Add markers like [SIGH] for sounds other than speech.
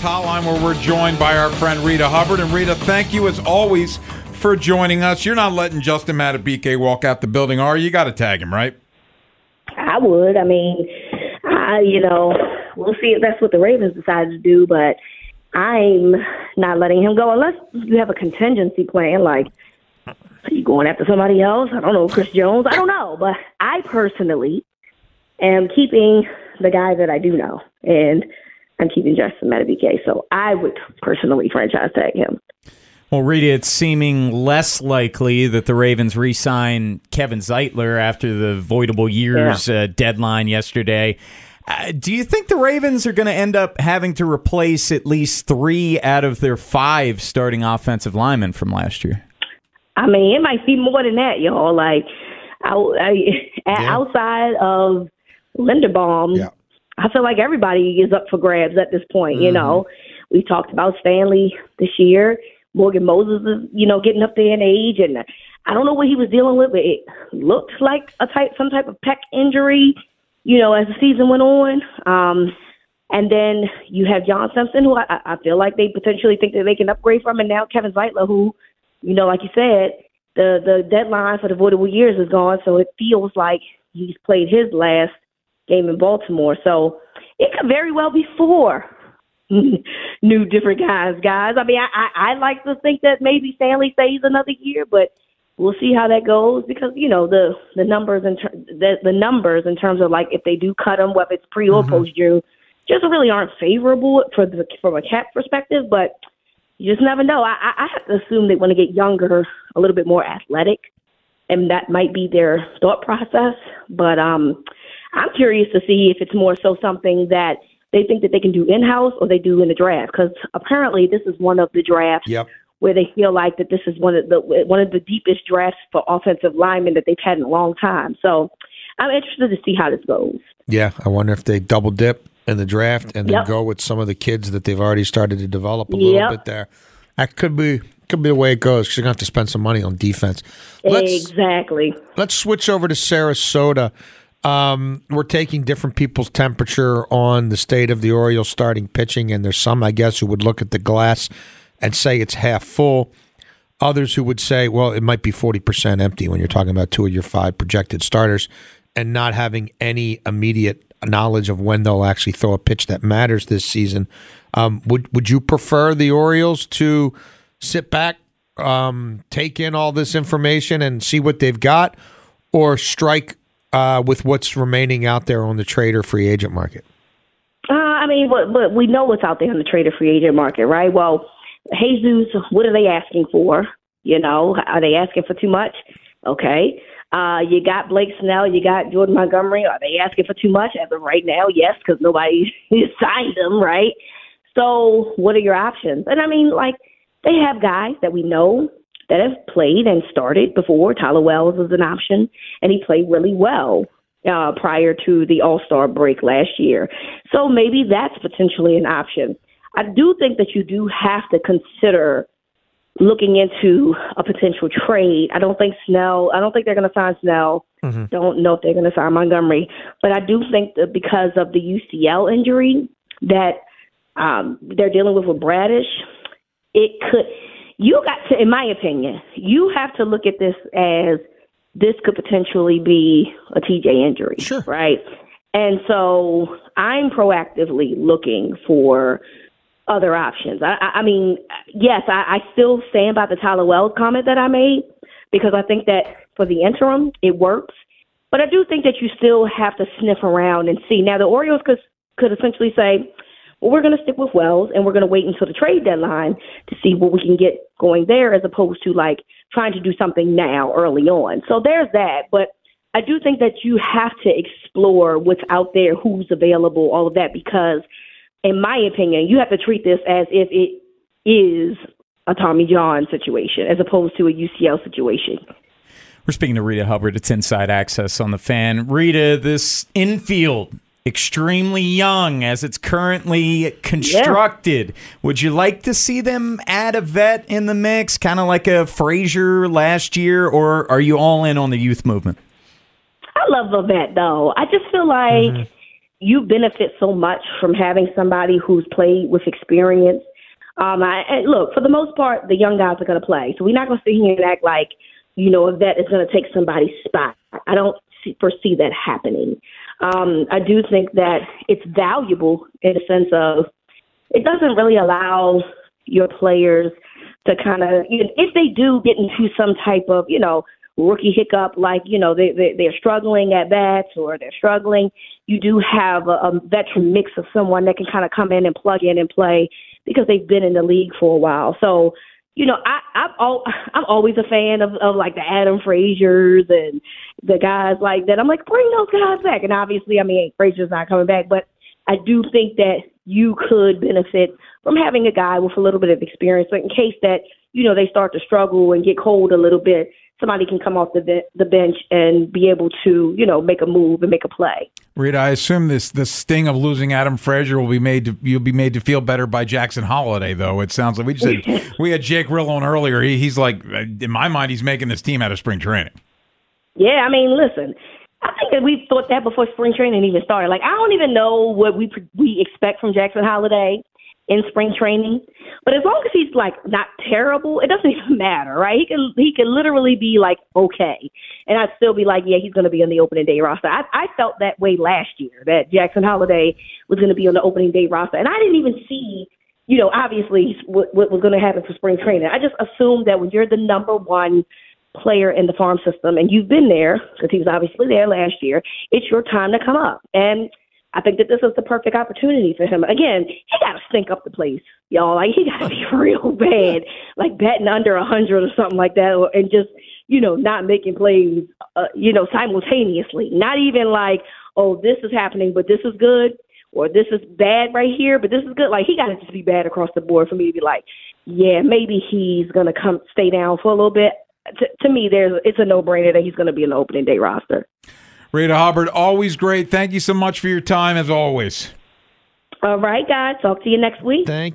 Hotline where we're joined by our friend Reeta Hubbard. And Reeta, thank you as always for joining us. You're not letting Justin Madubuike walk out the building, are you? You got to tag him, right? I would. I mean, I, you know, we'll see if that's what the Ravens decide to do, but I'm not letting him go unless you have a contingency plan. Like, are you going after somebody else? I don't know, Chris Jones. I don't know, but I personally am keeping the guy that I do know, and I'm keeping Justin Madubuike. So I would personally franchise tag him. Well, Reeta, it's seeming less likely that the Ravens re sign Kevin Zeitler after the voidable years yeah. uh, deadline yesterday. Uh, do you think the Ravens are going to end up having to replace at least three out of their five starting offensive linemen from last year? I mean, it might be more than that, y'all. Like, I, I, yeah. outside of Linderbaum, yeah. I feel like everybody is up for grabs at this point. Mm-hmm. You know, we talked about Stanley this year. Morgan Moses is, you know, getting up there in age, and I don't know what he was dealing with, but it looked like a type, some type of pec injury, you know, as the season went on. Um, and then you have John Simpson, who I, I feel like they potentially think that they can upgrade from, and now Kevin Zeitler, who, you know, like you said, the the deadline for the voidable years is gone, so it feels like he's played his last game in Baltimore. So it could very well be four [LAUGHS] new different guys, guys. I mean, I, I I like to think that maybe Stanley stays another year, but we'll see how that goes because you know the the numbers in ter- the the numbers in terms of like if they do cut them, whether it's pre or mm-hmm. post June, just really aren't favorable for the from a cap perspective. But you just never know. I I have to assume they want to get younger, a little bit more athletic, and that might be their thought process. But um, I'm curious to see if it's more so something that they think that they can do in house or they do in the draft because apparently this is one of the drafts yep. where they feel like that this is one of the one of the deepest drafts for offensive linemen that they've had in a long time. So I'm interested to see how this goes. Yeah, I wonder if they double dip in the draft and then yep. go with some of the kids that they've already started to develop a little yep. bit there. That could be could be the way it goes because you're going to have to spend some money on defense. Let's, exactly. Let's switch over to Sarasota. Um, we're taking different people's temperature on the state of the Orioles starting pitching, and there's some, I guess, who would look at the glass and say it's half full. Others who would say, well, it might be 40% empty when you're talking about two of your five projected starters and not having any immediate knowledge of when they'll actually throw a pitch that matters this season. Um, would would you prefer the Orioles to sit back, um, take in all this information and see what they've got, or strike uh, with what's remaining out there on the trade or free agent market? Uh, I mean, but, we know what's out there on the trade or free agent market, right? Well, Jesus, what are they asking for? You know, are they asking for too much? Okay. Uh, you got Blake Snell, you got Jordan Montgomery. Are they asking for too much as of right now? Yes, because nobody [LAUGHS] signed them, right? So, what are your options? And I mean, like, they have guys that we know that have played and started before. Tyler Wells was an option, and he played really well uh, prior to the All Star break last year. So maybe that's potentially an option. I do think that you do have to consider looking into a potential trade. I don't think Snell. I don't think they're going to sign Snell. Mm-hmm. Don't know if they're going to sign Montgomery, but I do think that because of the UCL injury that um, they're dealing with with Bradish, it could you got to, in my opinion, you have to look at this as this could potentially be a TJ injury, sure. right? And so I'm proactively looking for other options. I, I mean, yes, I, I still stand by the Tyler Wells comment that I made because I think that for the interim it works. But I do think that you still have to sniff around and see. Now the Orioles could could essentially say, well, we're going to stick with Wells and we're going to wait until the trade deadline to see what we can get going there as opposed to like trying to do something now early on. So there's that. But I do think that you have to explore what's out there, who's available, all of that, because in my opinion, you have to treat this as if it is a Tommy John situation as opposed to a UCL situation. We're speaking to Reeta Hubbard. It's Inside Access on the Fan. Reeta, this infield extremely young as it's currently constructed. Yeah. Would you like to see them add a vet in the mix, kind of like a Frazier last year, or are you all in on the youth movement? I love the vet though. I just feel like mm-hmm. you benefit so much from having somebody who's played with experience. Um, I, and look, for the most part, the young guys are going to play, so we're not going to sit here and act like you know a vet is going to take somebody's spot. I don't see, foresee that happening. Um, I do think that it's valuable in the sense of it doesn't really allow your players to kind of, you know, if they do get into some type of, you know, rookie hiccup, like you know they, they they're struggling at bats or they're struggling, you do have a, a veteran mix of someone that can kind of come in and plug in and play because they've been in the league for a while. So you know, I I'm all [LAUGHS] I'm always a fan of of like the Adam Frazier's and the guys like that. I'm like, bring those guys back. And obviously, I mean, Frazier's not coming back, but I do think that you could benefit from having a guy with a little bit of experience, but in case that you know they start to struggle and get cold a little bit, somebody can come off the the bench and be able to you know make a move and make a play. Reeta, I assume this the sting of losing Adam Frazier will be made to you'll be made to feel better by Jackson Holliday, though. It sounds like we just had, [LAUGHS] we had Jake Rill on earlier. He, he's like in my mind, he's making this team out of spring training. Yeah, I mean, listen, I think that we thought that before spring training even started. Like, I don't even know what we we expect from Jackson Holliday in spring training. But as long as he's like not terrible, it doesn't [LAUGHS] even matter, right? He can he can literally be like okay, and I'd still be like, yeah, he's going to be on the opening day roster. I, I felt that way last year that Jackson Holliday was going to be on the opening day roster, and I didn't even see. You know, obviously, what, what was going to happen for spring training. I just assumed that when you're the number one player in the farm system and you've been there because he was obviously there last year, it's your time to come up. And I think that this is the perfect opportunity for him. Again, he got to stink up the place, y'all. Like he got to be [LAUGHS] real bad, like betting under a hundred or something like that, or, and just you know not making plays, uh, you know, simultaneously. Not even like, oh, this is happening, but this is good, or this is bad right here, but this is good. Like he got to just be bad across the board for me to be like, yeah, maybe he's gonna come stay down for a little bit. To, to me, there's it's a no brainer that he's gonna be in the opening day roster. Reeta Hubbard, always great. Thank you so much for your time, as always. All right, guys. Talk to you next week. Thank